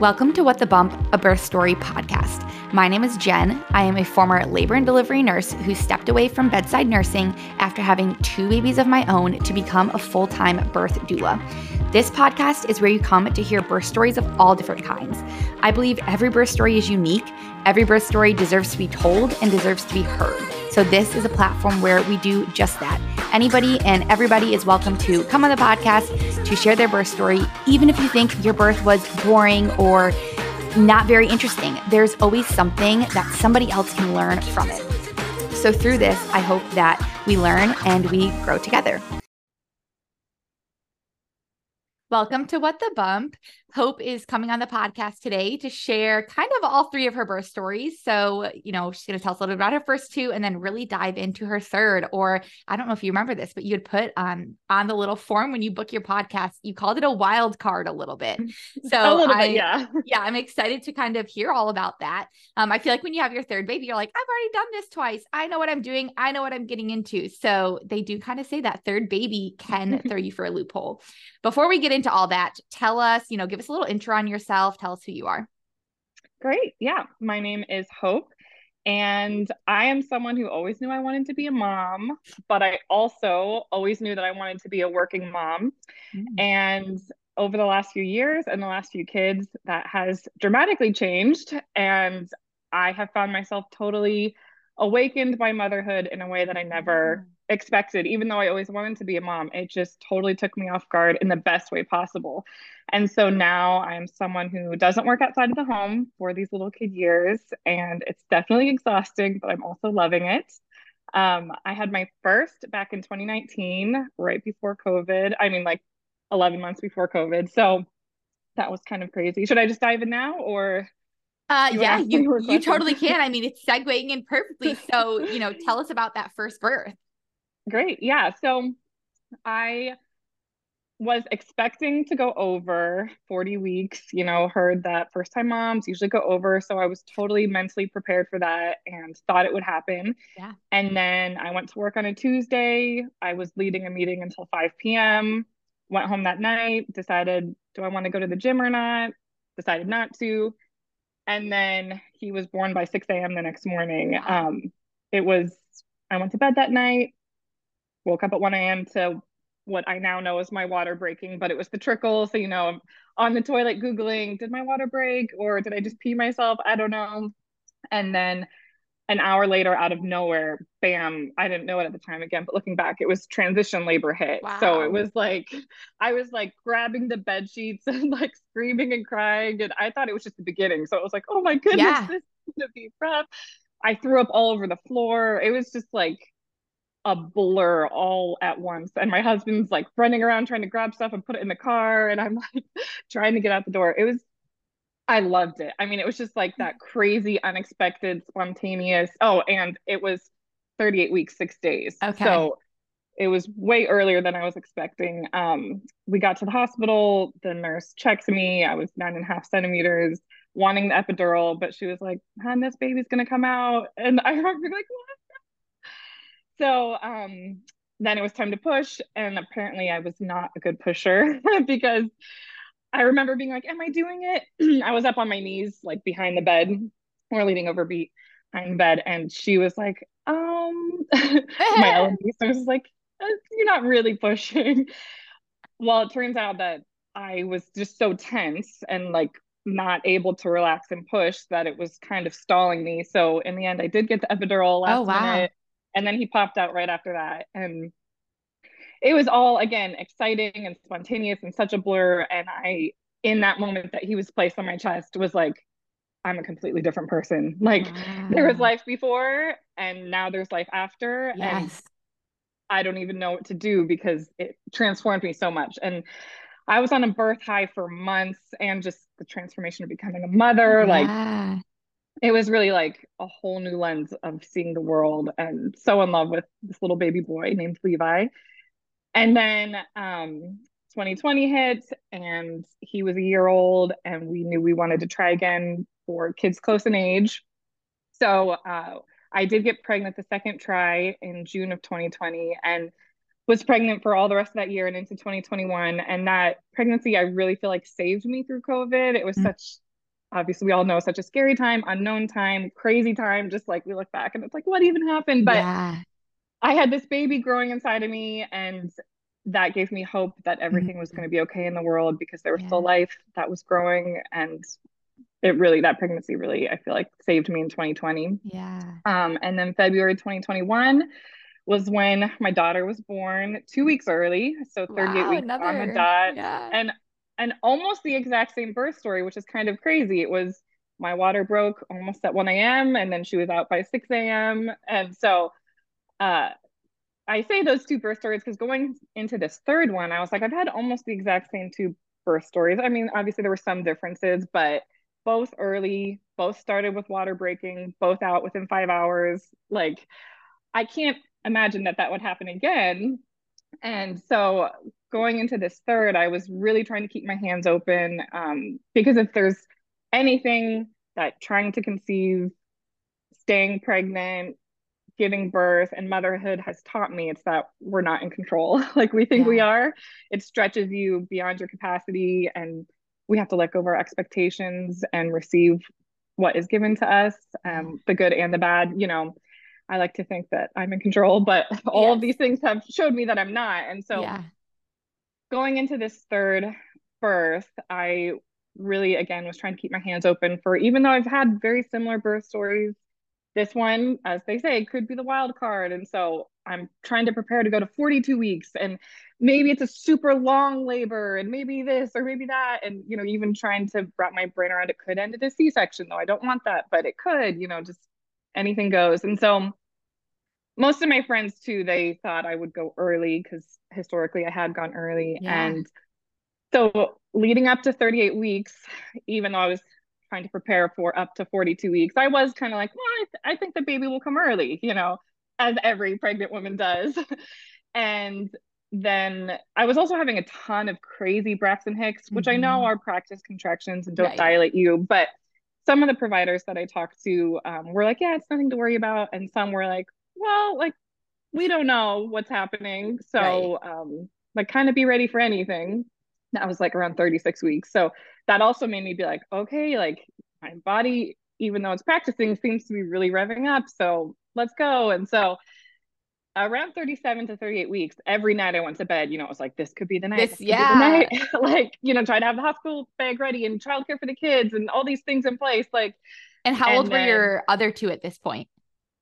Welcome to What the Bump, a birth story podcast. My name is Jen. I am a former labor and delivery nurse who stepped away from bedside nursing after having two babies of my own to become a full time birth doula. This podcast is where you come to hear birth stories of all different kinds. I believe every birth story is unique, every birth story deserves to be told and deserves to be heard. So, this is a platform where we do just that. Anybody and everybody is welcome to come on the podcast to share their birth story, even if you think your birth was boring or not very interesting. There's always something that somebody else can learn from it. So, through this, I hope that we learn and we grow together. Welcome to What the Bump. Hope is coming on the podcast today to share kind of all three of her birth stories. So, you know, she's going to tell us a little bit about her first two and then really dive into her third. Or I don't know if you remember this, but you had put um, on the little form when you book your podcast, you called it a wild card a little bit. So, little I, bit, yeah. yeah, I'm excited to kind of hear all about that. Um, I feel like when you have your third baby, you're like, I've already done this twice. I know what I'm doing. I know what I'm getting into. So they do kind of say that third baby can throw you for a loophole. Before we get into all that, tell us, you know, give us a little intro on yourself. Tell us who you are. Great. Yeah. My name is Hope. And I am someone who always knew I wanted to be a mom, but I also always knew that I wanted to be a working mom. Mm. And over the last few years and the last few kids, that has dramatically changed. And I have found myself totally awakened by motherhood in a way that I never mm. Expected, even though I always wanted to be a mom. It just totally took me off guard in the best way possible. And so now I'm someone who doesn't work outside of the home for these little kid years. And it's definitely exhausting, but I'm also loving it. Um, I had my first back in 2019, right before COVID. I mean, like 11 months before COVID. So that was kind of crazy. Should I just dive in now or? Uh, yeah, you, you totally can. I mean, it's segueing in perfectly. So, you know, tell us about that first birth. Great. Yeah. So I was expecting to go over 40 weeks, you know, heard that first time moms usually go over. So I was totally mentally prepared for that and thought it would happen. Yeah. And then I went to work on a Tuesday. I was leading a meeting until 5 p.m. Went home that night, decided, do I want to go to the gym or not? Decided not to and then he was born by 6 a.m. the next morning. Um, it was, I went to bed that night, woke up at 1 a.m. to what I now know is my water breaking, but it was the trickle. So, you know, I'm on the toilet Googling, did my water break or did I just pee myself? I don't know. And then an hour later out of nowhere bam i didn't know it at the time again but looking back it was transition labor hit wow. so it was like i was like grabbing the bed sheets and like screaming and crying and i thought it was just the beginning so it was like oh my goodness yeah. this is gonna be rough i threw up all over the floor it was just like a blur all at once and my husband's like running around trying to grab stuff and put it in the car and i'm like trying to get out the door it was I loved it. I mean, it was just like that crazy, unexpected, spontaneous. Oh, and it was 38 weeks, six days. Okay. So it was way earlier than I was expecting. Um, we got to the hospital. The nurse checked me. I was nine and a half centimeters, wanting the epidural, but she was like, "Hon, this baby's gonna come out." And I remember like, "What?" So um, then it was time to push, and apparently I was not a good pusher because I remember being like, Am I doing it? I was up on my knees, like behind the bed or leaning over behind the bed. And she was like, Um, my. So I was like, uh, You're not really pushing. well, it turns out that I was just so tense and like not able to relax and push that it was kind of stalling me. So in the end, I did get the epidural last oh, wow. minute. And then he popped out right after that. And it was all again exciting and spontaneous and such a blur. And I, in that moment that he was placed on my chest, was like, I'm a completely different person. Like wow. there was life before and now there's life after. Yes. And I don't even know what to do because it transformed me so much. And I was on a birth high for months and just the transformation of becoming a mother. Yeah. Like it was really like a whole new lens of seeing the world and so in love with this little baby boy named Levi. And then um, 2020 hit, and he was a year old, and we knew we wanted to try again for kids close in age. So uh, I did get pregnant the second try in June of 2020, and was pregnant for all the rest of that year and into 2021. And that pregnancy, I really feel like saved me through COVID. It was mm-hmm. such obviously we all know such a scary time, unknown time, crazy time. Just like we look back and it's like, what even happened? But yeah. I had this baby growing inside of me, and that gave me hope that everything mm-hmm. was going to be okay in the world because there was yeah. still life that was growing and it really that pregnancy really i feel like saved me in 2020 yeah um and then february 2021 was when my daughter was born two weeks early so 38 wow, weeks another, on the dot yeah. and and almost the exact same birth story which is kind of crazy it was my water broke almost at 1 a.m and then she was out by 6 a.m and so uh I say those two birth stories because going into this third one, I was like, I've had almost the exact same two birth stories. I mean, obviously there were some differences, but both early, both started with water breaking, both out within five hours. Like, I can't imagine that that would happen again. And so going into this third, I was really trying to keep my hands open um, because if there's anything that trying to conceive, staying pregnant, giving birth and motherhood has taught me it's that we're not in control. Like we think yeah. we are. It stretches you beyond your capacity and we have to let go of our expectations and receive what is given to us um, the good and the bad you know i like to think that i'm in control but all of these things have showed me that i'm not and so yeah. going into this third birth i really again was trying to keep my hands open for even though i've had very similar birth stories this one, as they say, could be the wild card. And so I'm trying to prepare to go to 42 weeks and maybe it's a super long labor and maybe this or maybe that. And, you know, even trying to wrap my brain around it could end in a C section, though I don't want that, but it could, you know, just anything goes. And so most of my friends too, they thought I would go early because historically I had gone early. Yeah. And so leading up to 38 weeks, even though I was trying to prepare for up to 42 weeks, I was kind of like, well, I, th- I think the baby will come early, you know, as every pregnant woman does. and then I was also having a ton of crazy Braxton Hicks, which mm-hmm. I know mm-hmm. are practice contractions and don't right. dilate you, but some of the providers that I talked to um, were like, yeah, it's nothing to worry about. And some were like, well, like, we don't know what's happening. So, right. um, like, kind of be ready for anything. That was like around 36 weeks. So that also made me be like, okay, like my body, even though it's practicing, seems to be really revving up. So let's go. And so around 37 to 38 weeks, every night I went to bed, you know, it was like, this could be the night. This, yeah. Night. like, you know, try to have the hospital bag ready and childcare for the kids and all these things in place. Like, and how and old then, were your other two at this point?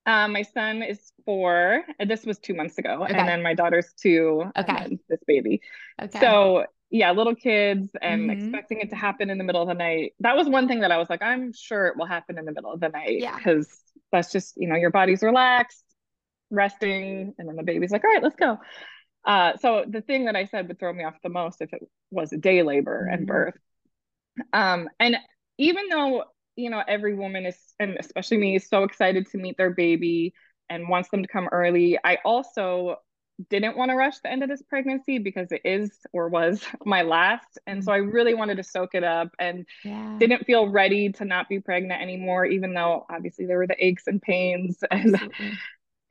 Um, my son is four. This was two months ago, okay. and then my daughter's two. Okay. this baby. Okay. So yeah, little kids and mm-hmm. expecting it to happen in the middle of the night. That was one thing that I was like, I'm sure it will happen in the middle of the night. Yeah. Because that's just, you know, your body's relaxed, resting, and then the baby's like, all right, let's go. Uh, so the thing that I said would throw me off the most if it was a day labor mm-hmm. and birth. Um, and even though, you know, every woman is, and especially me, is so excited to meet their baby and wants them to come early, I also didn't want to rush the end of this pregnancy because it is or was my last. And so I mm-hmm. really wanted to soak it up and yeah. didn't feel ready to not be pregnant anymore, even though obviously there were the aches and pains and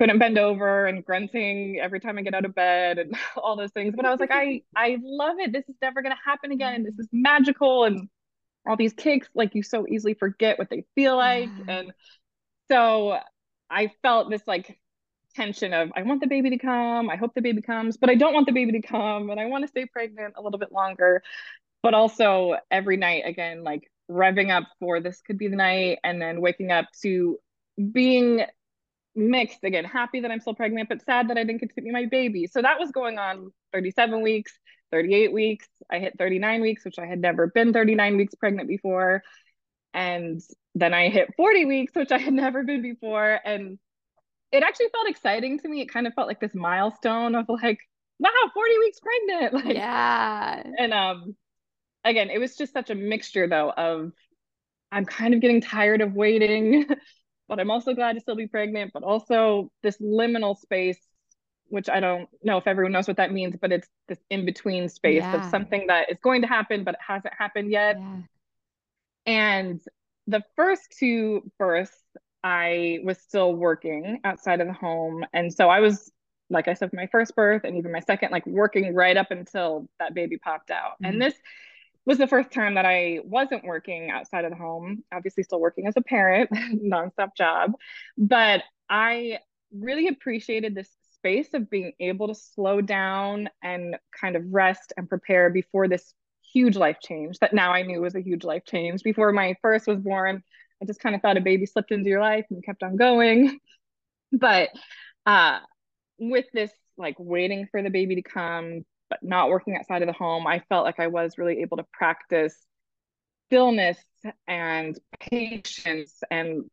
couldn't bend over and grunting every time I get out of bed and all those things. But I was like, I I love it. This is never gonna happen again. This is magical and all these kicks, like you so easily forget what they feel like. And so I felt this like tension of I want the baby to come, I hope the baby comes, but I don't want the baby to come and I want to stay pregnant a little bit longer. But also every night again like revving up for this could be the night and then waking up to being mixed again, happy that I'm still pregnant but sad that I didn't get to meet my baby. So that was going on 37 weeks, 38 weeks. I hit 39 weeks, which I had never been 39 weeks pregnant before. And then I hit 40 weeks, which I had never been before. And it actually felt exciting to me. It kind of felt like this milestone of like, wow, 40 weeks pregnant. Like, yeah. And um, again, it was just such a mixture though of I'm kind of getting tired of waiting, but I'm also glad to still be pregnant, but also this liminal space, which I don't know if everyone knows what that means, but it's this in between space yeah. of something that is going to happen, but it hasn't happened yet. Yeah. And the first two births I was still working outside of the home. And so I was, like I said, my first birth and even my second, like working right up until that baby popped out. Mm-hmm. And this was the first time that I wasn't working outside of the home, obviously still working as a parent, nonstop job. But I really appreciated this space of being able to slow down and kind of rest and prepare before this huge life change that now I knew was a huge life change. Before my first was born, I just kind of thought a baby slipped into your life and kept on going. But uh, with this, like waiting for the baby to come, not working outside of the home, I felt like I was really able to practice stillness and patience and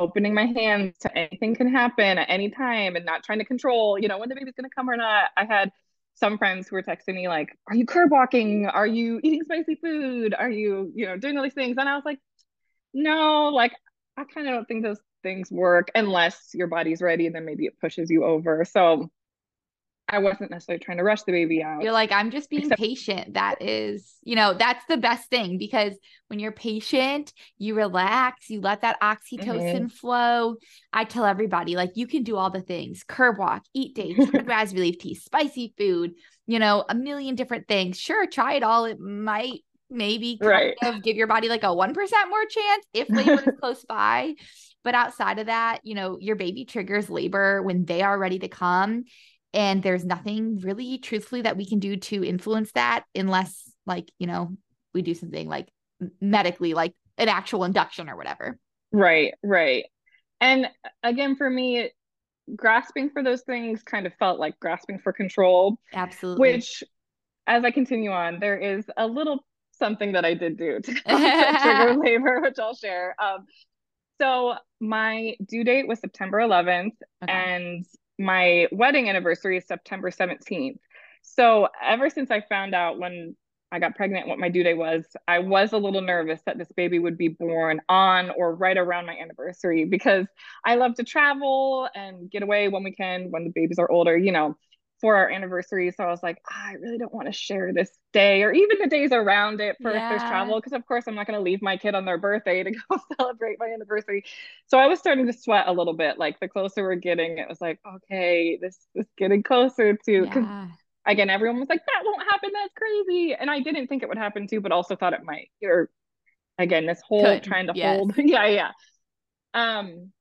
opening my hands to anything can happen at any time and not trying to control, you know, when the baby's going to come or not. I had some friends who were texting me like, "Are you curb walking? Are you eating spicy food? Are you, you know, doing all these things?" And I was like, "No, like I kind of don't think those things work unless your body's ready and then maybe it pushes you over." So I wasn't necessarily trying to rush the baby out. You're like, I'm just being Except- patient. That is, you know, that's the best thing because when you're patient, you relax, you let that oxytocin mm-hmm. flow. I tell everybody, like, you can do all the things curb walk, eat dates, grass relief tea, spicy food, you know, a million different things. Sure, try it all. It might maybe right. of give your body like a 1% more chance if labor is close by. But outside of that, you know, your baby triggers labor when they are ready to come and there's nothing really truthfully that we can do to influence that unless like you know we do something like medically like an actual induction or whatever. Right right. And again for me grasping for those things kind of felt like grasping for control absolutely. which as i continue on there is a little something that i did do to trigger labor which i'll share. Um, so my due date was september 11th okay. and my wedding anniversary is September 17th. So ever since I found out when I got pregnant what my due date was, I was a little nervous that this baby would be born on or right around my anniversary because I love to travel and get away when we can when the babies are older, you know, for our anniversary. So I was like, oh, I really don't want to share this day or even the days around it for yeah. if there's travel because of course I'm not going to leave my kid on their birthday to go celebrate my anniversary. So I was starting to sweat a little bit. Like the closer we're getting, it was like, okay, this is getting closer to yeah again, everyone was like, that won't happen. That's crazy. And I didn't think it would happen too, but also thought it might. Or again, this whole Could. trying to yes. hold. yeah, yeah. Um,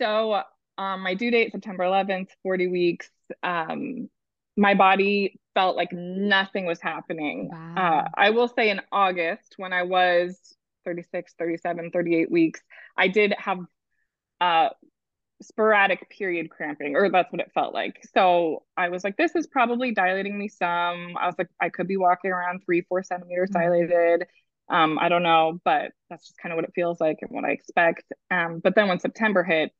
so um my due date, September 11th, 40 weeks. Um, my body felt like nothing was happening. Wow. Uh, I will say in August, when I was 36, 37, 38 weeks, I did have uh sporadic period cramping, or that's what it felt like. So I was like, this is probably dilating me some. I was like, I could be walking around three, four centimeters mm-hmm. dilated. Um, I don't know, but that's just kind of what it feels like and what I expect. Um, but then when September hit,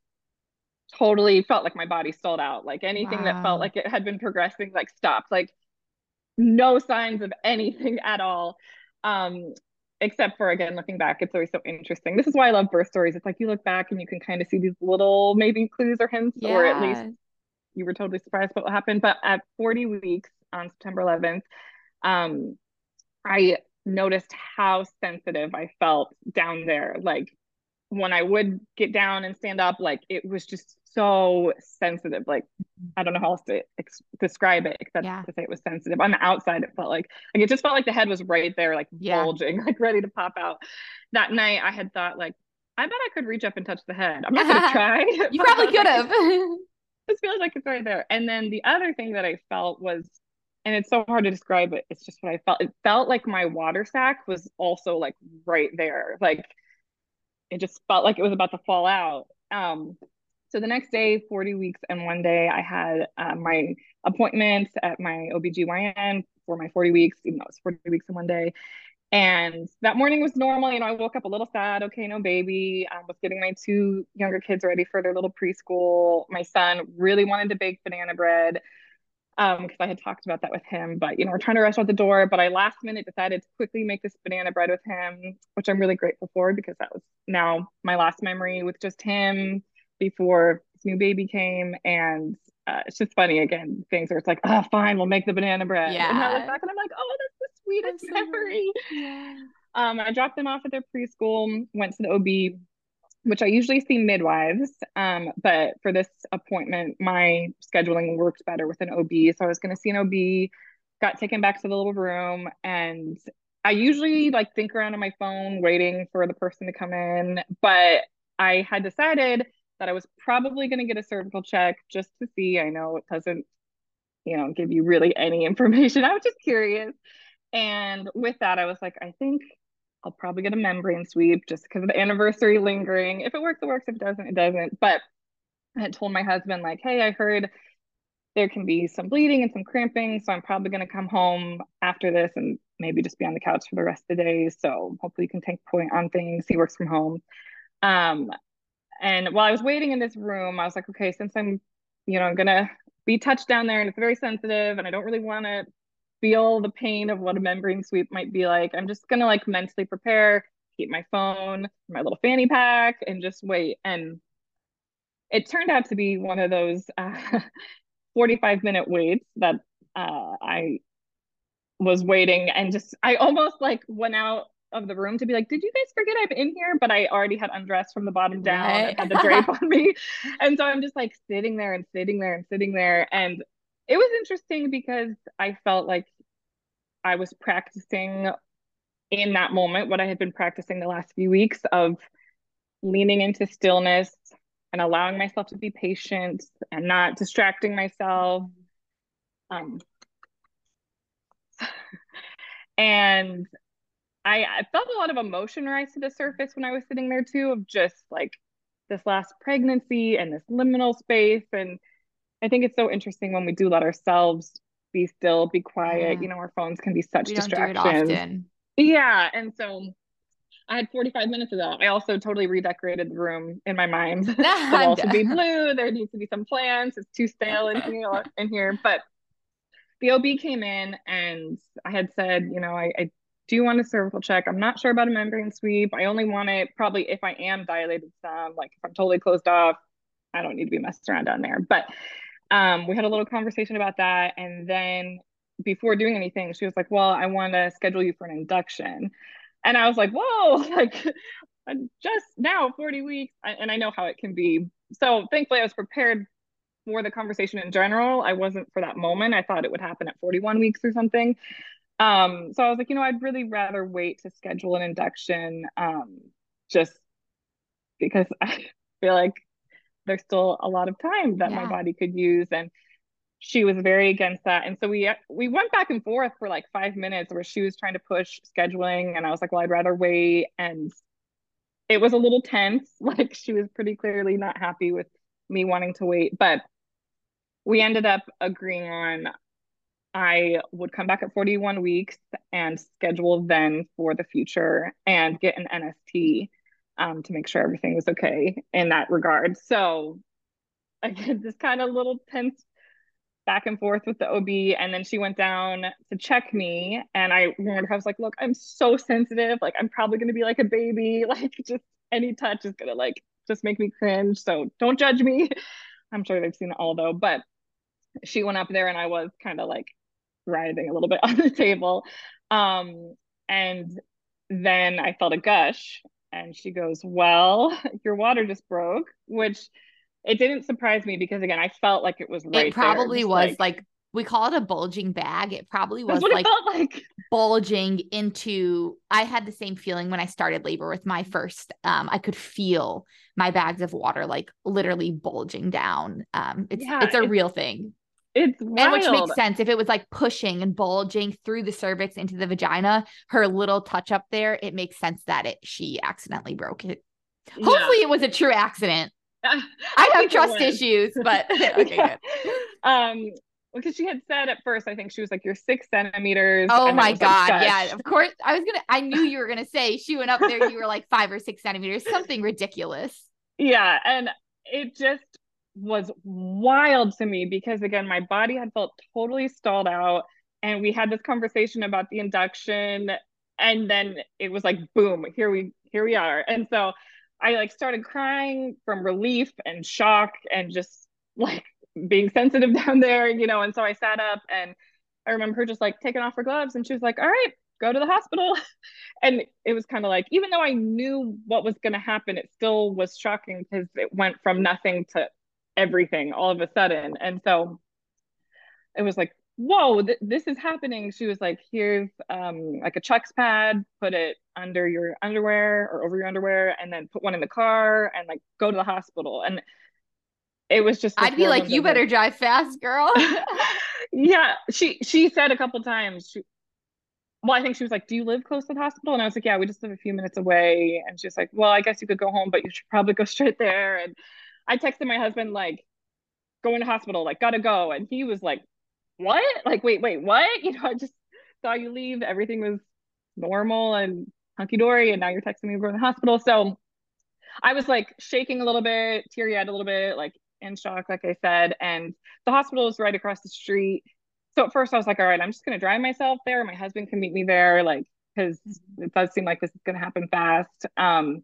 totally felt like my body stalled out. Like anything wow. that felt like it had been progressing, like stopped. Like no signs of anything at all. Um, except for again looking back it's always so interesting this is why i love birth stories it's like you look back and you can kind of see these little maybe clues or hints yeah. or at least you were totally surprised what happened but at 40 weeks on september 11th um i noticed how sensitive i felt down there like when i would get down and stand up like it was just so sensitive. Like I don't know how else to ex- describe it except yeah. to say it was sensitive. On the outside, it felt like like it just felt like the head was right there, like yeah. bulging, like ready to pop out. That night, I had thought like, I bet I could reach up and touch the head. I'm not gonna try. you probably could have. this feels like it's right there. And then the other thing that I felt was and it's so hard to describe it. It's just what I felt. It felt like my water sac was also like right there. Like it just felt like it was about to fall out. Um, so the next day, 40 weeks and one day, I had uh, my appointment at my OBGYN for my 40 weeks, even though it was 40 weeks in one day. And that morning was normal. You know, I woke up a little sad. Okay, no baby. I was getting my two younger kids ready for their little preschool. My son really wanted to bake banana bread um because I had talked about that with him. But you know, we're trying to rush out the door. But I last minute decided to quickly make this banana bread with him, which I'm really grateful for because that was now my last memory with just him before his new baby came and uh, it's just funny again things where it's like oh fine we'll make the banana bread yeah and I look back and I'm like oh that's the sweetest memory yeah. um I dropped them off at their preschool went to the OB which I usually see midwives um but for this appointment my scheduling worked better with an OB so I was going to see an OB got taken back to the little room and I usually like think around on my phone waiting for the person to come in, but I had decided that I was probably going to get a cervical check just to see. I know it doesn't, you know, give you really any information. I was just curious. And with that, I was like, I think I'll probably get a membrane sweep just because of the anniversary lingering. If it works, it works. If it doesn't, it doesn't. But I had told my husband, like, hey, I heard there can be some bleeding and some cramping. So I'm probably going to come home after this and maybe just be on the couch for the rest of the day. So hopefully you can take point on things. He works from home. Um, and while I was waiting in this room, I was like, okay, since I'm, you know, I'm going to be touched down there and it's very sensitive and I don't really want to feel the pain of what a membrane sweep might be like. I'm just going to like mentally prepare, keep my phone, my little fanny pack, and just wait. And it turned out to be one of those uh, 45 minute waits that uh, I was waiting and just I almost like went out of the room to be like, did you guys forget I'm in here? But I already had undressed from the bottom down right. and had the drape on me. And so I'm just like sitting there and sitting there and sitting there. And it was interesting because I felt like I was practicing in that moment what I had been practicing the last few weeks of leaning into stillness and allowing myself to be patient and not distracting myself. Um, and I, I felt a lot of emotion rise to the surface when I was sitting there too, of just like this last pregnancy and this liminal space. And I think it's so interesting when we do let ourselves be still, be quiet. Yeah. You know, our phones can be such we distractions. Yeah. And so I had 45 minutes of that. I also totally redecorated the room in my mind. the walls should be blue. There needs to be some plants. It's too stale in here. In here. But the OB came in and I had said, you know, I, I do want a cervical check. I'm not sure about a membrane sweep. I only want it probably if I am dilated some, like if I'm totally closed off, I don't need to be messed around down there. But um, we had a little conversation about that. And then before doing anything, she was like, well, I want to schedule you for an induction. And I was like, whoa, like just now 40 weeks. And I know how it can be. So thankfully, I was prepared for the conversation in general. I wasn't for that moment. I thought it would happen at 41 weeks or something. Um, so I was like, you know, I'd really rather wait to schedule an induction um, just because I feel like there's still a lot of time that yeah. my body could use. And she was very against that and so we we went back and forth for like five minutes where she was trying to push scheduling and i was like well i'd rather wait and it was a little tense like she was pretty clearly not happy with me wanting to wait but we ended up agreeing on i would come back at 41 weeks and schedule then for the future and get an nst um, to make sure everything was okay in that regard so again this kind of little tense back and forth with the OB. And then she went down to check me. And I her, I was like, look, I'm so sensitive. Like, I'm probably going to be like a baby. Like, just any touch is going to like just make me cringe. So don't judge me. I'm sure they've seen it all though. But she went up there and I was kind of like writhing a little bit on the table. Um, and then I felt a gush. And she goes, Well, your water just broke, which it didn't surprise me because again, I felt like it was right. It probably there, was like, like, we call it a bulging bag. It probably was like, like, bulging into. I had the same feeling when I started labor with my first. Um, I could feel my bags of water like literally bulging down. Um, it's yeah, it's a it's, real thing. It's wild. and which makes sense if it was like pushing and bulging through the cervix into the vagina. Her little touch up there, it makes sense that it she accidentally broke it. Hopefully, yeah. it was a true accident. I, I have trust issues, but okay, yeah. good. Um, because she had said at first, I think she was like, "You're six centimeters." Oh my god! Like, yeah, of course. I was gonna. I knew you were gonna say she went up there. You were like five or six centimeters, something ridiculous. Yeah, and it just was wild to me because again, my body had felt totally stalled out, and we had this conversation about the induction, and then it was like, boom, here we here we are, and so I like started crying from relief and shock and just like being sensitive down there, you know. And so I sat up and I remember her just like taking off her gloves and she was like, All right, go to the hospital. and it was kind of like, even though I knew what was going to happen, it still was shocking because it went from nothing to everything all of a sudden. And so it was like, whoa, th- this is happening. She was like, here's um like a Chucks pad, put it under your underwear or over your underwear, and then put one in the car and like go to the hospital. And it was just I'd be like, you better drive fast, girl. yeah. She she said a couple times, she well, I think she was like, Do you live close to the hospital? And I was like, Yeah, we just live a few minutes away. And she was like, Well, I guess you could go home, but you should probably go straight there. And I texted my husband, like, going to hospital, like, gotta go. And he was like, what? Like, wait, wait, what? You know, I just saw you leave. Everything was normal and hunky dory. And now you're texting me we're to the hospital. So I was like shaking a little bit, teary eyed a little bit, like in shock, like I said. And the hospital is right across the street. So at first I was like, all right, I'm just going to drive myself there. My husband can meet me there, like, because it does seem like this is going to happen fast. Um,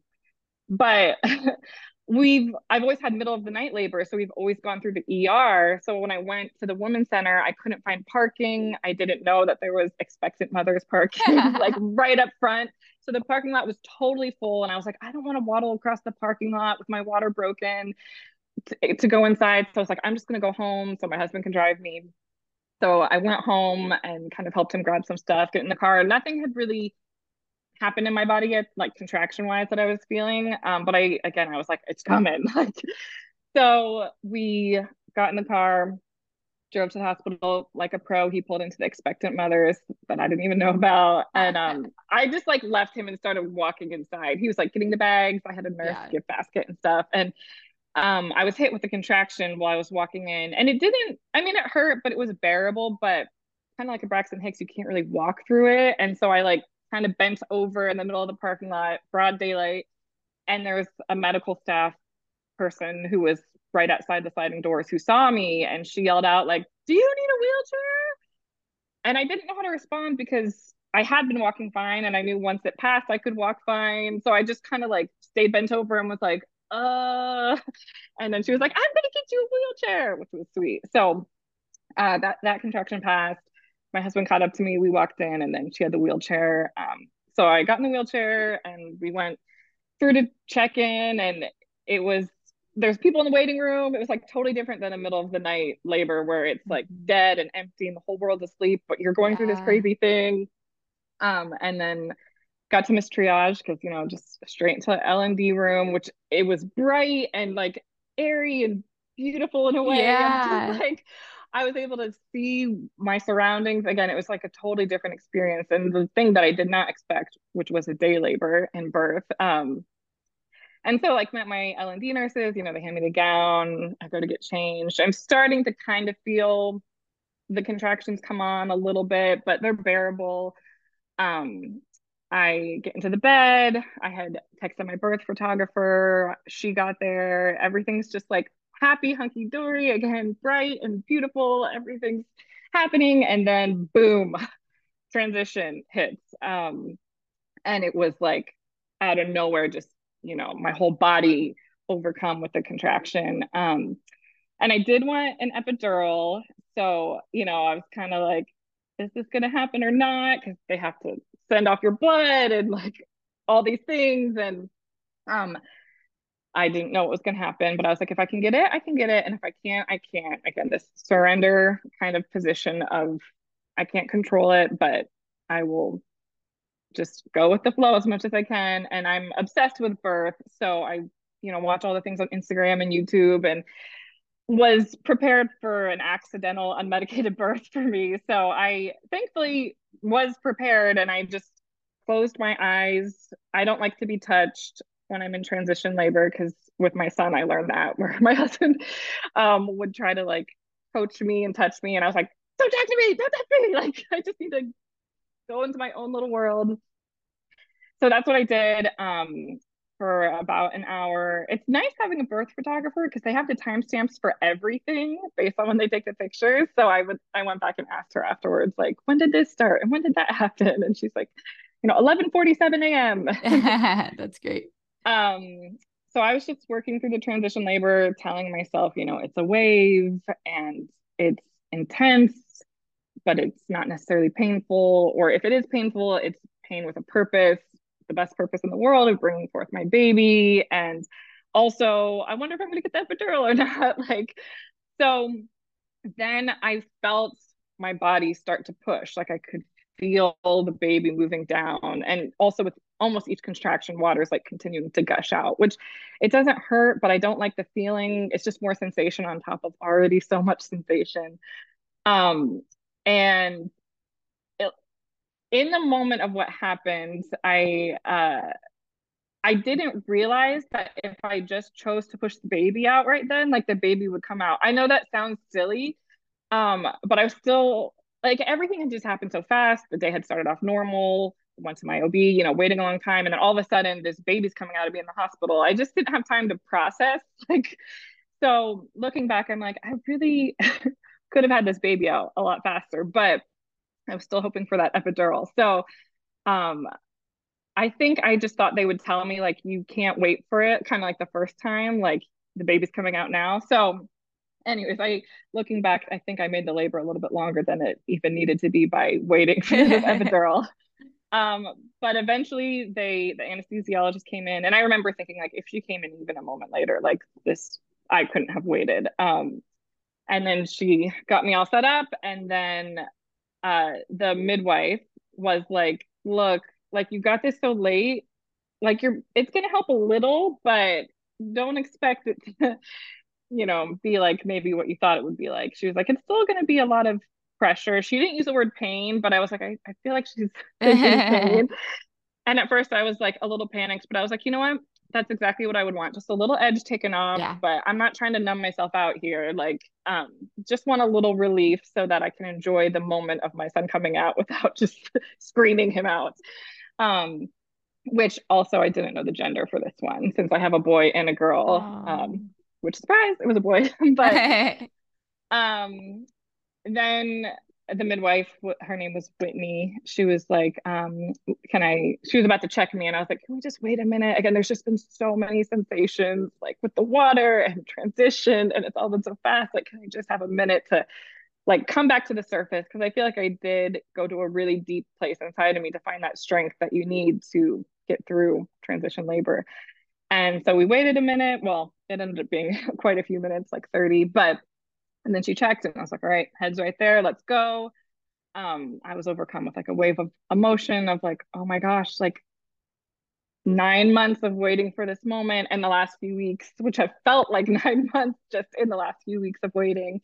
but we've I've always had middle of the night labor, so we've always gone through the ER. So when I went to the women's center, I couldn't find parking. I didn't know that there was expectant mothers parking like right up front. So the parking lot was totally full, and I was like, I don't want to waddle across the parking lot with my water broken to, to go inside. So I was like, I'm just gonna go home so my husband can drive me. So I went home and kind of helped him grab some stuff, get in the car. Nothing had really happened in my body yet, like contraction wise that I was feeling. Um, but I again I was like, it's coming. Like so we got in the car, drove to the hospital like a pro. He pulled into the expectant mothers that I didn't even know about. And um I just like left him and started walking inside. He was like getting the bags. I had a nurse yeah. gift basket and stuff. And um I was hit with a contraction while I was walking in. And it didn't, I mean it hurt, but it was bearable, but kind of like a Braxton Hicks, you can't really walk through it. And so I like kind of bent over in the middle of the parking lot, broad daylight, and there was a medical staff person who was right outside the sliding doors who saw me and she yelled out like, "Do you need a wheelchair?" And I didn't know how to respond because I had been walking fine and I knew once it passed I could walk fine. So I just kind of like stayed bent over and was like, "Uh." And then she was like, "I'm to get you a wheelchair," which was sweet. So uh, that that contraction passed my husband caught up to me. We walked in, and then she had the wheelchair. Um, so I got in the wheelchair, and we went through to check in, and it was there's people in the waiting room. It was like totally different than a middle of the night labor where it's like mm-hmm. dead and empty and the whole world's asleep, but you're going yeah. through this crazy thing. Um, and then got to miss triage because you know just straight into the L and D room, which it was bright and like airy and beautiful in a way. Yeah. like I was able to see my surroundings. Again, it was like a totally different experience. And the thing that I did not expect, which was a day labor and birth. Um, and so like met my L&D nurses, you know, they hand me the gown, I go to get changed. I'm starting to kind of feel the contractions come on a little bit, but they're bearable. Um, I get into the bed. I had texted my birth photographer. She got there. Everything's just like happy, hunky dory, again, bright and beautiful. Everything's happening. And then boom, transition hits. Um, and it was like out of nowhere, just, you know, my whole body overcome with the contraction. Um, and I did want an epidural. So, you know, I was kind of like, is this going to happen or not? Because they have to send off your blood and like all these things. And um, I didn't know what was going to happen, but I was like, if I can get it, I can get it. And if I can't, I can't. Again, this surrender kind of position of I can't control it, but I will just go with the flow as much as I can. And I'm obsessed with birth. So I, you know, watch all the things on Instagram and YouTube and was prepared for an accidental unmedicated birth for me. So I thankfully was prepared and I just closed my eyes. I don't like to be touched when I'm in transition labor because with my son I learned that where my husband um, would try to like coach me and touch me and I was like don't touch me! Don't touch me! Like I just need to go into my own little world. So that's what I did um, for about an hour. It's nice having a birth photographer because they have the timestamps for everything based on when they take the pictures. So I would I went back and asked her afterwards like when did this start? And when did that happen? And she's like you know 11:47 a.m that's great um, so I was just working through the transition labor, telling myself, you know, it's a wave and it's intense, but it's not necessarily painful. Or if it is painful, it's pain with a purpose, the best purpose in the world of bringing forth my baby. And also, I wonder if I'm going to get that epidural or not. like, so then I felt my body start to push. Like I could feel the baby moving down. And also with almost each contraction, water is like continuing to gush out, which it doesn't hurt, but I don't like the feeling. It's just more sensation on top of already so much sensation. Um, and it, in the moment of what happened, I uh I didn't realize that if I just chose to push the baby out right then, like the baby would come out. I know that sounds silly, um, but I was still like everything had just happened so fast. The day had started off normal, went to my OB, you know, waiting a long time. And then all of a sudden this baby's coming out of me in the hospital. I just didn't have time to process. Like, so looking back, I'm like, I really could have had this baby out a lot faster, but I was still hoping for that epidural. So um I think I just thought they would tell me like you can't wait for it, kind of like the first time, like the baby's coming out now. So anyways, I looking back, I think I made the labor a little bit longer than it even needed to be by waiting for the epidural. Um, but eventually they the anesthesiologist came in and I remember thinking like if she came in even a moment later, like this I couldn't have waited. Um, and then she got me all set up and then uh the midwife was like, look, like you got this so late, like you're it's gonna help a little, but don't expect it to you know, be like maybe what you thought it would be like. She was like, it's still going to be a lot of pressure. She didn't use the word pain, but I was like, I, I feel like she's pain. And at first I was like a little panicked, but I was like, you know what? That's exactly what I would want. Just a little edge taken off, yeah. but I'm not trying to numb myself out here. Like, um, just want a little relief so that I can enjoy the moment of my son coming out without just screaming him out. Um, which also I didn't know the gender for this one since I have a boy and a girl. Um, which surprise, it was a boy. but um, then the midwife, her name was Whitney. She was like, um, "Can I?" She was about to check me, and I was like, "Can we just wait a minute?" Again, there's just been so many sensations, like with the water and transition, and it's all been so fast. Like, can I just have a minute to? like come back to the surface because I feel like I did go to a really deep place inside of me to find that strength that you need to get through transition labor. And so we waited a minute. Well, it ended up being quite a few minutes, like 30, but and then she checked and I was like, all right, head's right there, let's go. Um, I was overcome with like a wave of emotion of like, oh my gosh, like nine months of waiting for this moment and the last few weeks, which have felt like nine months just in the last few weeks of waiting,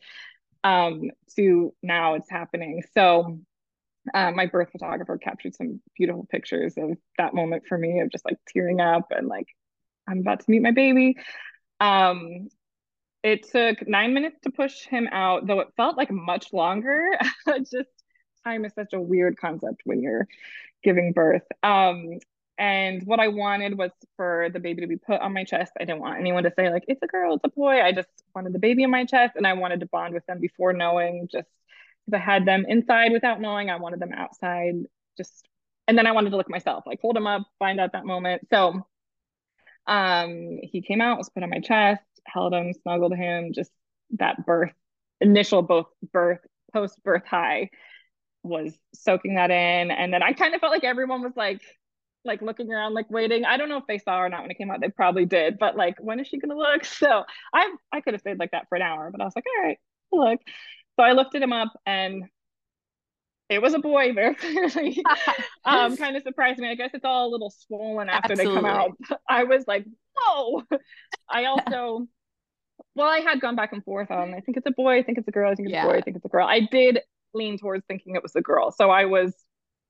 um, to now it's happening. So uh, my birth photographer captured some beautiful pictures of that moment for me of just like tearing up and like I'm about to meet my baby. Um, it took nine minutes to push him out, though it felt like much longer. Just time is such a weird concept when you're giving birth. Um, and what I wanted was for the baby to be put on my chest. I didn't want anyone to say, like, it's a girl, it's a boy. I just wanted the baby in my chest and I wanted to bond with them before knowing, just because I had them inside without knowing. I wanted them outside, just, and then I wanted to look myself, like, hold them up, find out that moment. So um, he came out, was put on my chest, held him, snuggled him, just that birth, initial both birth, post birth high was soaking that in. And then I kind of felt like everyone was like, like looking around, like waiting. I don't know if they saw or not when it came out. They probably did, but like, when is she gonna look? So I I could have stayed like that for an hour, but I was like, all right, look. So I lifted him up and it was a boy very clearly um kind of surprised me. I guess it's all a little swollen after Absolutely. they come out. I was like whoa i also well i had gone back and forth on i think it's a boy i think it's a girl i think it's yeah. a boy i think it's a girl. I did lean towards thinking it was a girl so i was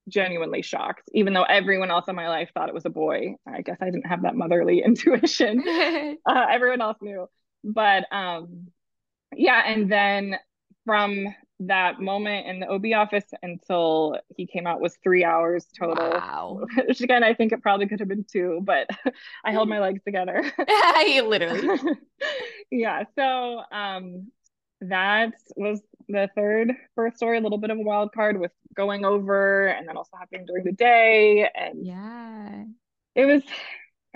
genuinely shocked even though everyone else in my life thought it was a boy. I guess i didn't have that motherly intuition. Uh, everyone else knew. But um yeah and then from that moment in the OB office until he came out was three hours total. Wow. Which again, I think it probably could have been two, but I held my legs together. Literally. yeah. So um that was the third birth story, a little bit of a wild card with going over and then also happening during the day. And yeah. It was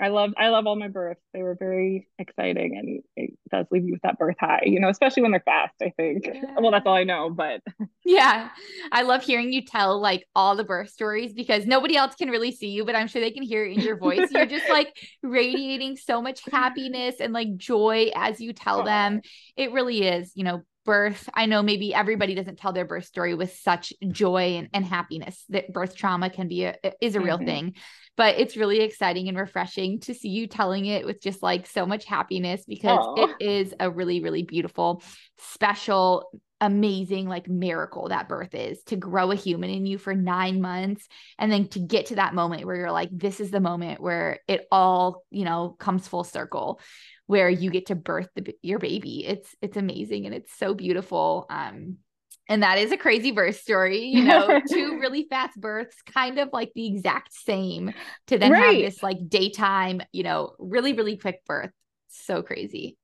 I love I love all my births. They were very exciting and it does leave you with that birth high, you know, especially when they're fast, I think. Yeah. Well, that's all I know, but yeah. I love hearing you tell like all the birth stories because nobody else can really see you, but I'm sure they can hear it in your voice. You're just like radiating so much happiness and like joy as you tell them. It really is, you know, birth i know maybe everybody doesn't tell their birth story with such joy and, and happiness that birth trauma can be a is a real mm-hmm. thing but it's really exciting and refreshing to see you telling it with just like so much happiness because Aww. it is a really really beautiful special amazing like miracle that birth is to grow a human in you for 9 months and then to get to that moment where you're like this is the moment where it all you know comes full circle where you get to birth the, your baby. It's it's amazing and it's so beautiful um and that is a crazy birth story you know two really fast births kind of like the exact same to then right. have this like daytime you know really really quick birth. So crazy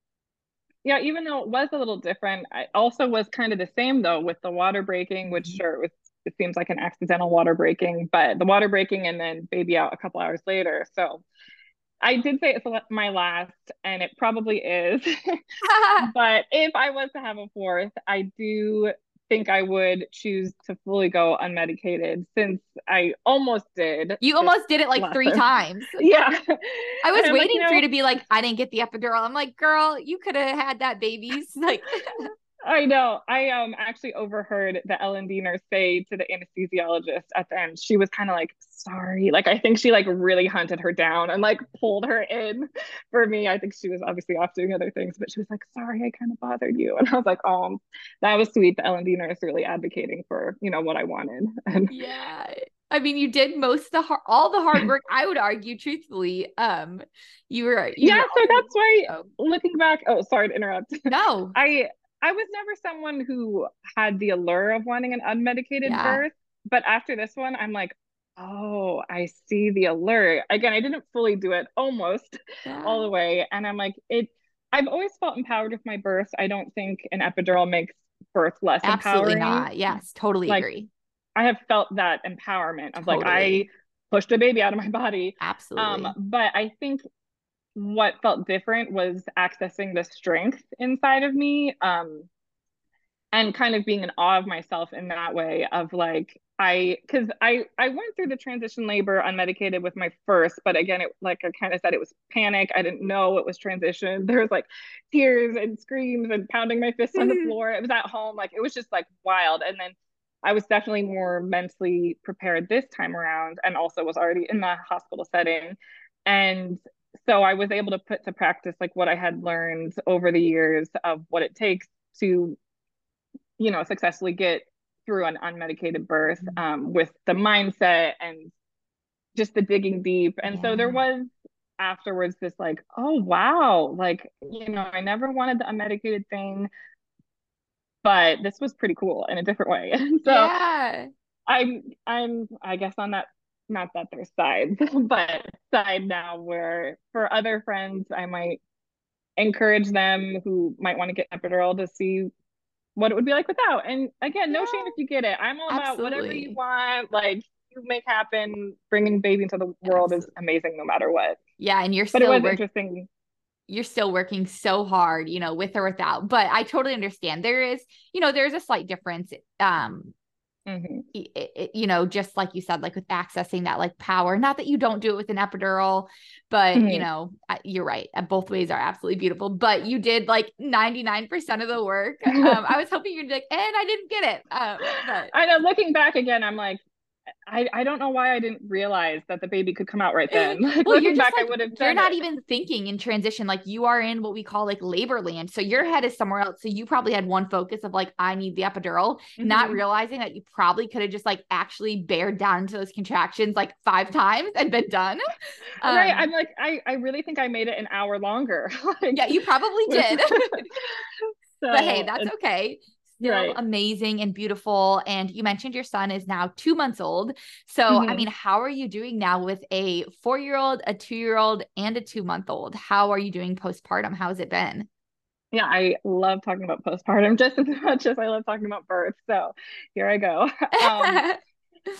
yeah, even though it was a little different, I also was kind of the same though with the water breaking, which mm-hmm. sure it was it seems like an accidental water breaking, but the water breaking and then baby out a couple hours later. So I did say it's my last, and it probably is. but if I was to have a fourth, I do think I would choose to fully go unmedicated since I almost did. You almost did it like three times. Yeah. I was waiting like, you know, for you to be like, I didn't get the epidural. I'm like, girl, you could have had that babies. Like I know. I um actually overheard the L&D nurse say to the anesthesiologist at the end, she was kind of like, sorry. Like I think she like really hunted her down and like pulled her in for me. I think she was obviously off doing other things, but she was like, sorry, I kind of bothered you. And I was like, oh, that was sweet. The L&D nurse really advocating for, you know, what I wanted. And yeah. I mean, you did most the hard, all the hard work. I would argue, truthfully, um, you were. You yeah, were so that's why. Looking back, oh, sorry to interrupt. No, I I was never someone who had the allure of wanting an unmedicated yeah. birth. But after this one, I'm like, oh, I see the allure. Again, I didn't fully do it almost yeah. all the way. And I'm like, it, I've always felt empowered with my birth. I don't think an epidural makes birth less Absolutely empowering. not. Yes, totally like, agree. I have felt that empowerment of totally. like, I pushed a baby out of my body. Absolutely. Um, but I think what felt different was accessing the strength inside of me um and kind of being in awe of myself in that way of like i because i i went through the transition labor unmedicated with my first but again it like i kind of said it was panic. I didn't know it was transition. There was like tears and screams and pounding my fists on the floor. It was at home. Like it was just like wild. And then I was definitely more mentally prepared this time around and also was already in the hospital setting. And so I was able to put to practice like what I had learned over the years of what it takes to, you know, successfully get through an unmedicated birth mm-hmm. um, with the mindset and just the digging deep. And yeah. so there was afterwards this like, oh wow, like, you know, I never wanted the unmedicated thing, but this was pretty cool in a different way. so yeah. I'm I'm I guess on that not that there's sides, but side now where for other friends, I might encourage them who might want to get epidural to see what it would be like without. And again, no yeah. shame if you get it. I'm all Absolutely. about whatever you want. Like you make happen. Bringing baby into the world Absolutely. is amazing no matter what. Yeah, and you're but still it was work- interesting. You're still working so hard, you know, with or without. But I totally understand. There is, you know, there's a slight difference um Mm-hmm. It, it, you know, just like you said, like with accessing that like power. Not that you don't do it with an epidural, but mm-hmm. you know, you're right. Both ways are absolutely beautiful. But you did like 99% of the work. Um, I was hoping you'd be like, and I didn't get it. Um, but I know. Looking back again, I'm like, I, I don't know why I didn't realize that the baby could come out right then. Like, well, looking back, like, I would have. You're not it. even thinking in transition. Like you are in what we call like labor land. So your head is somewhere else. So you probably had one focus of like, I need the epidural, mm-hmm. not realizing that you probably could have just like actually bared down into those contractions like five times and been done. Um, right. I'm like, I, I really think I made it an hour longer. like, yeah, you probably did. so, but hey, that's okay still right. amazing and beautiful. And you mentioned your son is now two months old. So, mm-hmm. I mean, how are you doing now with a four year old, a two year old, and a two month old? How are you doing postpartum? How's it been? Yeah, I love talking about postpartum just as much as I love talking about birth. So here I go. Um,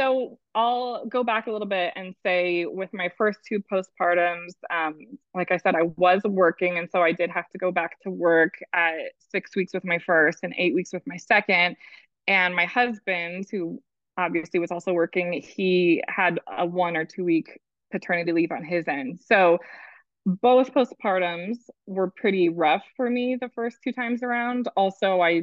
so I'll go back a little bit and say with my first two postpartums, um, like I said, I was working. And so I did have to go back to work at six weeks with my first and eight weeks with my second. And my husband, who obviously was also working, he had a one or two week paternity leave on his end. So both postpartums were pretty rough for me the first two times around. Also, I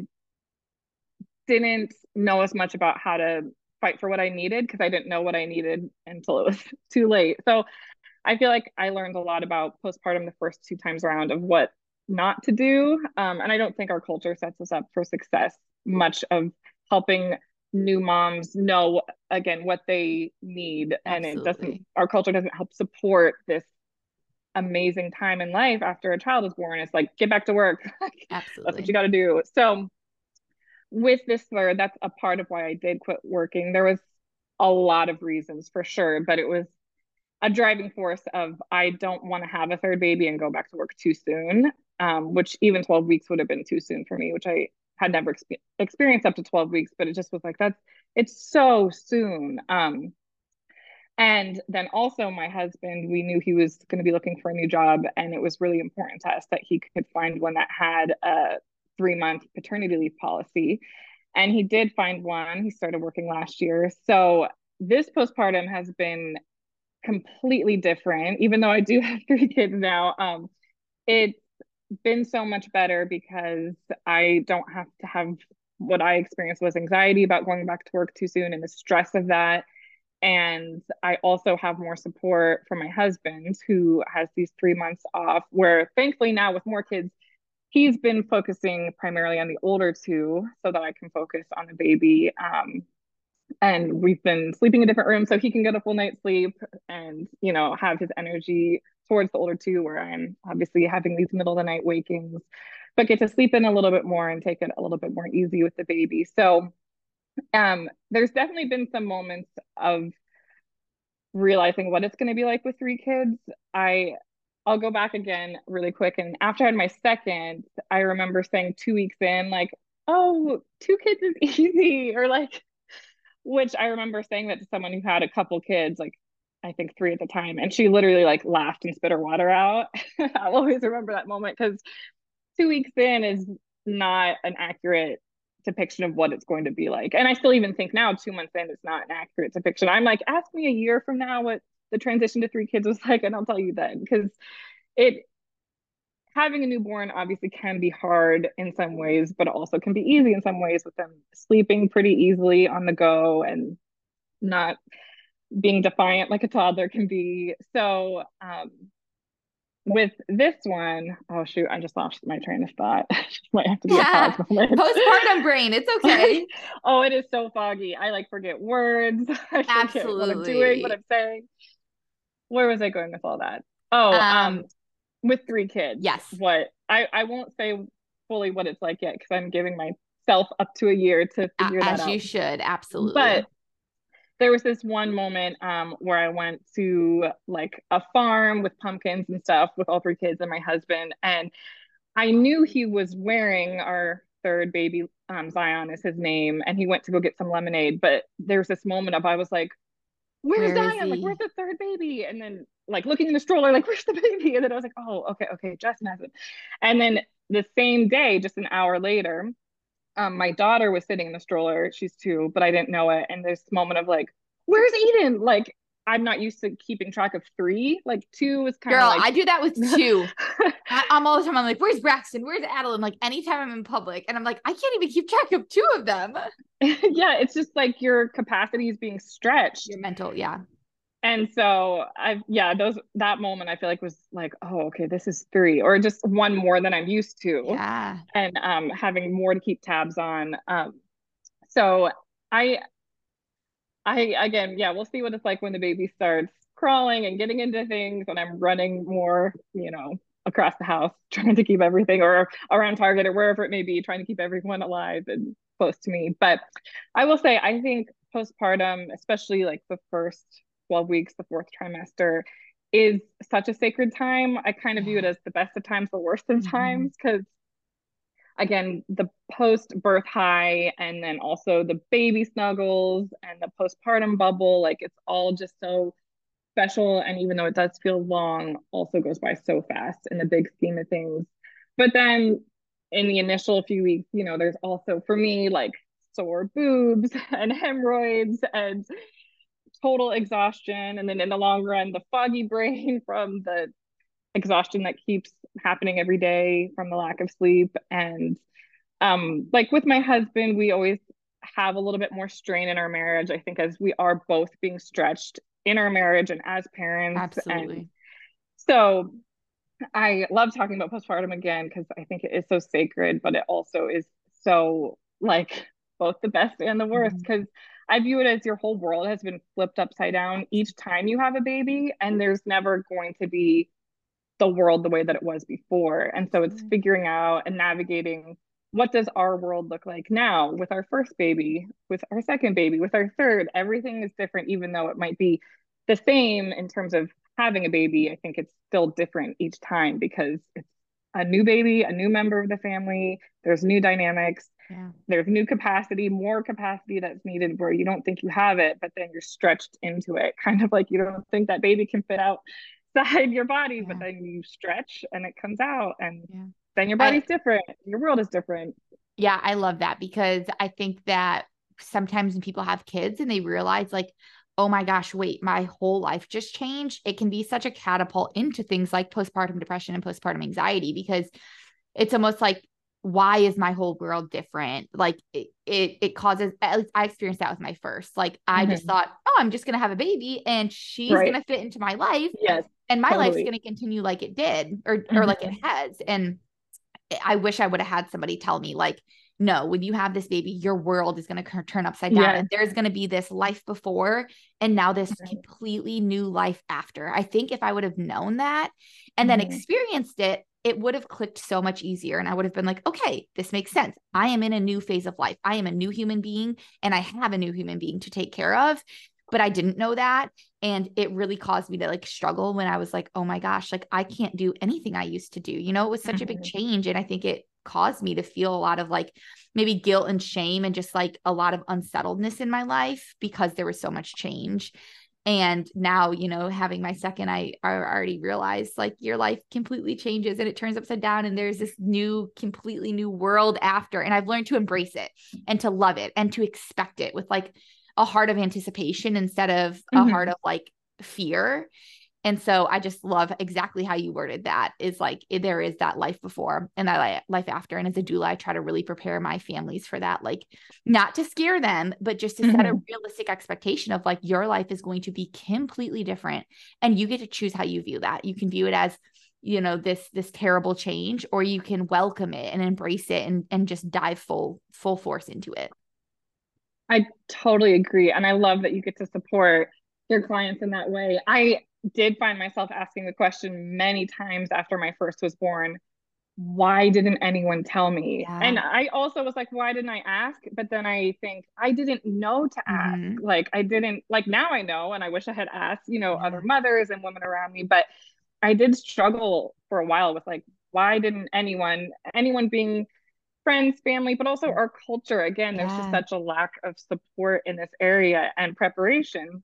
didn't know as much about how to fight for what I needed because I didn't know what I needed until it was too late. So I feel like I learned a lot about postpartum the first two times around of what not to do. Um, and I don't think our culture sets us up for success much of helping new moms know again what they need Absolutely. and it doesn't our culture doesn't help support this amazing time in life after a child is born it's like get back to work Absolutely. that's what you got to do so with this third that's a part of why i did quit working there was a lot of reasons for sure but it was a driving force of i don't want to have a third baby and go back to work too soon um, which even 12 weeks would have been too soon for me which i had never exp- experienced up to 12 weeks, but it just was like, that's, it's so soon. Um, and then also my husband, we knew he was going to be looking for a new job. And it was really important to us that he could find one that had a three month paternity leave policy. And he did find one. He started working last year. So this postpartum has been completely different, even though I do have three kids now. Um, it's been so much better because I don't have to have what I experienced was anxiety about going back to work too soon and the stress of that. And I also have more support from my husband who has these three months off, where thankfully now with more kids, he's been focusing primarily on the older two so that I can focus on the baby. Um, and we've been sleeping in different rooms so he can get a full night's sleep and, you know, have his energy towards the older two where I'm obviously having these middle of the night wakings, but get to sleep in a little bit more and take it a little bit more easy with the baby. So um, there's definitely been some moments of realizing what it's going to be like with three kids. I I'll go back again really quick. And after I had my second, I remember saying two weeks in, like, oh, two kids is easy, or like, which I remember saying that to someone who had a couple kids, like, I think three at the time, and she literally like laughed and spit her water out. I'll always remember that moment because two weeks in is not an accurate depiction of what it's going to be like. And I still even think now, two months in, it's not an accurate depiction. I'm like, ask me a year from now what the transition to three kids was like, and I'll tell you then because it having a newborn obviously can be hard in some ways, but also can be easy in some ways with them sleeping pretty easily on the go and not being defiant like a toddler can be. So um, with this one, oh shoot, I just lost my train of thought. Might have to be yeah. a pause moment. Postpartum brain, it's okay. oh, it is so foggy. I like forget words. I Absolutely. what I'm doing, what I'm saying. Where was I going with all that? Oh, um, um with three kids. Yes. What I I won't say fully what it's like yet because I'm giving myself up to a year to figure that out. As you should, absolutely. But there was this one moment um, where I went to like a farm with pumpkins and stuff with all three kids and my husband. And I knew he was wearing our third baby, um, Zion is his name, and he went to go get some lemonade. But there was this moment of I was like, Where's Where Zion? Like, where's the third baby? And then like looking in the stroller, like, where's the baby? And then I was like, oh, okay, okay, Justin has it. And then the same day, just an hour later, um, my daughter was sitting in the stroller. She's two, but I didn't know it. And this moment of like, where's Eden? Like, I'm not used to keeping track of three. Like two is kind of girl. Like... I do that with two. I, am all the time. I'm like, where's Braxton? Where's Adeline? Like anytime I'm in public, and I'm like, I can't even keep track of two of them. yeah, it's just like your capacity is being stretched. Your mental, yeah and so I've yeah those that moment i feel like was like oh okay this is three or just one more than i'm used to yeah and um having more to keep tabs on um so i i again yeah we'll see what it's like when the baby starts crawling and getting into things and i'm running more you know across the house trying to keep everything or around target or wherever it may be trying to keep everyone alive and close to me but i will say i think postpartum especially like the first 12 weeks, the fourth trimester, is such a sacred time. I kind of view it as the best of times, the worst of mm-hmm. times, because again, the post birth high and then also the baby snuggles and the postpartum bubble, like it's all just so special. And even though it does feel long, also goes by so fast in the big scheme of things. But then in the initial few weeks, you know, there's also for me like sore boobs and hemorrhoids and total exhaustion and then in the long run the foggy brain from the exhaustion that keeps happening every day from the lack of sleep and um like with my husband we always have a little bit more strain in our marriage i think as we are both being stretched in our marriage and as parents Absolutely. and so i love talking about postpartum again because i think it is so sacred but it also is so like both the best and the worst because mm-hmm. i view it as your whole world has been flipped upside down each time you have a baby and there's never going to be the world the way that it was before and so it's mm-hmm. figuring out and navigating what does our world look like now with our first baby, with our second baby, with our third? Everything is different, even though it might be the same in terms of having a baby. I think it's still different each time because it's a new baby, a new member of the family. There's new dynamics. Yeah. There's new capacity, more capacity that's needed where you don't think you have it, but then you're stretched into it. Kind of like you don't think that baby can fit outside your body, yeah. but then you stretch and it comes out. And yeah then your body's I, different your world is different yeah i love that because i think that sometimes when people have kids and they realize like oh my gosh wait my whole life just changed it can be such a catapult into things like postpartum depression and postpartum anxiety because it's almost like why is my whole world different like it it, it causes at least i experienced that with my first like i mm-hmm. just thought oh i'm just gonna have a baby and she's right. gonna fit into my life yes and my totally. life's gonna continue like it did or or like it mm-hmm. has and I wish I would have had somebody tell me, like, no, when you have this baby, your world is going to turn upside down. And there's going to be this life before and now this completely new life after. I think if I would have known that and mm-hmm. then experienced it, it would have clicked so much easier. And I would have been like, okay, this makes sense. I am in a new phase of life. I am a new human being and I have a new human being to take care of but I didn't know that. And it really caused me to like struggle when I was like, oh my gosh, like I can't do anything I used to do. You know, it was such mm-hmm. a big mm-hmm. change. And I think it caused me to feel a lot of like maybe guilt and shame and just like a lot of unsettledness in my life because there was so much change. And now, you know, having my second, I, I already realized like your life completely changes and it turns upside down. And there's this new, completely new world after. And I've learned to embrace it and to love it and to expect it with like a heart of anticipation instead of mm-hmm. a heart of like fear. And so I just love exactly how you worded that is like there is that life before and that life after. And as a doula, I try to really prepare my families for that, like not to scare them, but just to mm-hmm. set a mm-hmm. realistic expectation of like your life is going to be completely different. And you get to choose how you view that. You can view it as you know this this terrible change or you can welcome it and embrace it and and just dive full full force into it I totally agree. And I love that you get to support your clients in that way. I did find myself asking the question many times after my first was born why didn't anyone tell me? Yeah. And I also was like, why didn't I ask? But then I think I didn't know to ask. Mm-hmm. Like, I didn't, like, now I know, and I wish I had asked, you know, yeah. other mothers and women around me. But I did struggle for a while with, like, why didn't anyone, anyone being friends, family, but also our culture. Again, yeah. there's just such a lack of support in this area and preparation.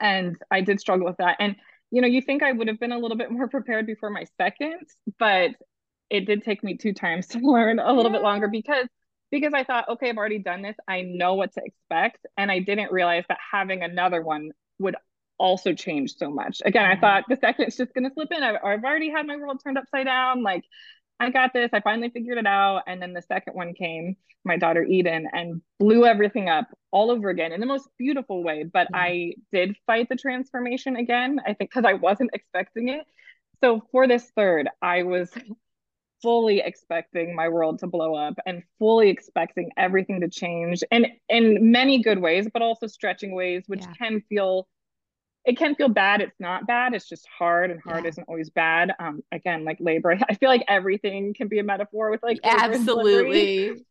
And I did struggle with that. And, you know, you think I would have been a little bit more prepared before my second, but it did take me two times to learn a little yeah. bit longer because because I thought, okay, I've already done this. I know what to expect. And I didn't realize that having another one would also change so much. Again, I thought the second's just going to slip in. I've, I've already had my world turned upside down. Like, I got this. I finally figured it out. And then the second one came, my daughter Eden, and blew everything up all over again in the most beautiful way. But mm-hmm. I did fight the transformation again, I think, because I wasn't expecting it. So for this third, I was fully expecting my world to blow up and fully expecting everything to change and in many good ways, but also stretching ways, which yeah. can feel it can feel bad. It's not bad. It's just hard, and hard yeah. isn't always bad. Um, again, like labor, I feel like everything can be a metaphor with like absolutely.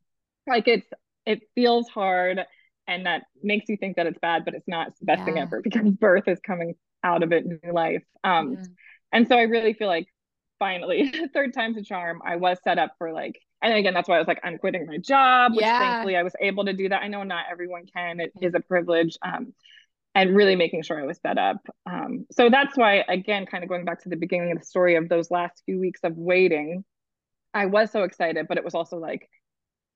Like it's it feels hard, and that makes you think that it's bad, but it's not. It's the best yeah. thing ever because birth is coming out of it, new life. Um, yeah. and so I really feel like finally, third time's a charm. I was set up for like and again that's why i was like i'm quitting my job which yeah. thankfully i was able to do that i know not everyone can it is a privilege um, and really making sure I was set up. Um, so that's why, again, kind of going back to the beginning of the story of those last few weeks of waiting, I was so excited, but it was also like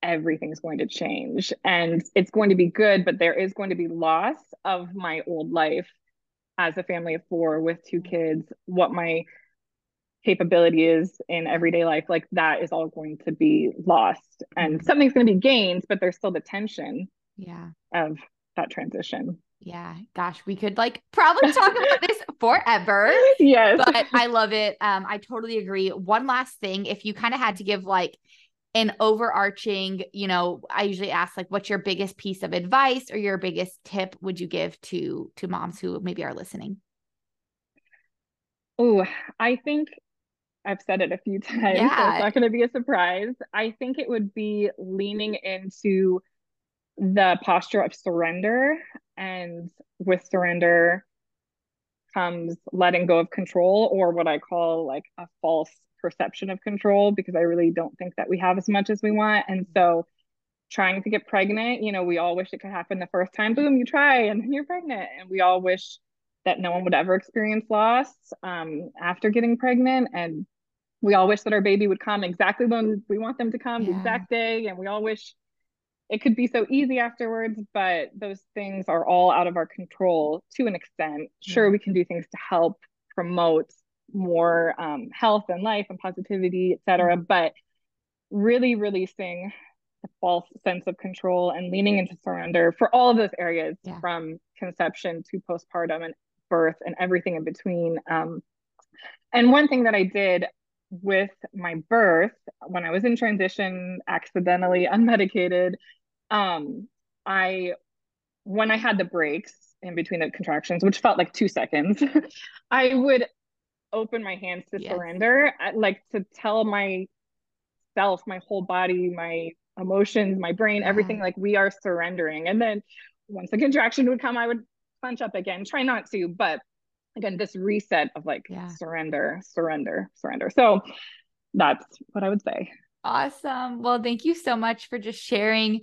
everything's going to change and it's going to be good, but there is going to be loss of my old life as a family of four with two kids, what my capability is in everyday life, like that is all going to be lost and something's going to be gained, but there's still the tension yeah. of that transition. Yeah, gosh, we could like probably talk about this forever. Yes. But I love it. Um, I totally agree. One last thing, if you kind of had to give like an overarching, you know, I usually ask like what's your biggest piece of advice or your biggest tip would you give to to moms who maybe are listening? Oh, I think I've said it a few times, yeah. so it's not going to be a surprise. I think it would be leaning into the posture of surrender. And with surrender comes letting go of control, or what I call like a false perception of control, because I really don't think that we have as much as we want. And so trying to get pregnant, you know, we all wish it could happen the first time. Boom, you try and then you're pregnant. And we all wish that no one would ever experience loss um, after getting pregnant. And we all wish that our baby would come exactly when we want them to come, yeah. the exact day. And we all wish it could be so easy afterwards, but those things are all out of our control to an extent. Sure, yeah. we can do things to help promote more um, health and life and positivity, etc. Mm-hmm. But really releasing the false sense of control and leaning into surrender for all of those areas yeah. from conception to postpartum and birth and everything in between. Um, and one thing that I did with my birth when I was in transition, accidentally unmedicated, um, I when I had the breaks in between the contractions, which felt like two seconds, I would open my hands to yes. surrender, like to tell myself, my whole body, my emotions, my brain, yeah. everything like we are surrendering. And then once the contraction would come, I would punch up again, try not to, but again, this reset of like yeah. surrender, surrender, surrender. So that's what I would say. Awesome. Well, thank you so much for just sharing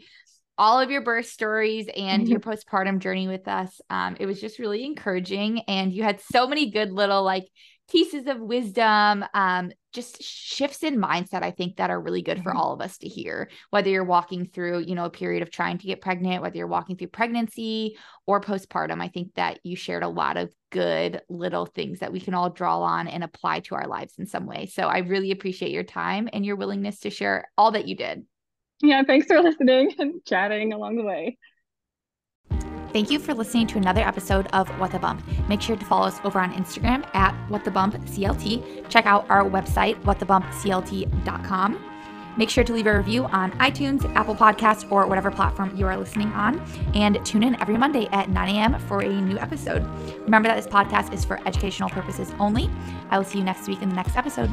all of your birth stories and mm-hmm. your postpartum journey with us. Um, it was just really encouraging. And you had so many good little like pieces of wisdom, um, just shifts in mindset, I think that are really good for mm-hmm. all of us to hear, whether you're walking through, you know, a period of trying to get pregnant, whether you're walking through pregnancy or postpartum. I think that you shared a lot of good little things that we can all draw on and apply to our lives in some way. So I really appreciate your time and your willingness to share all that you did. Yeah, thanks for listening and chatting along the way. Thank you for listening to another episode of What the Bump. Make sure to follow us over on Instagram at What the Bump CLT. Check out our website, whatthebumpclt.com. Make sure to leave a review on iTunes, Apple Podcasts, or whatever platform you are listening on. And tune in every Monday at 9 a.m. for a new episode. Remember that this podcast is for educational purposes only. I will see you next week in the next episode.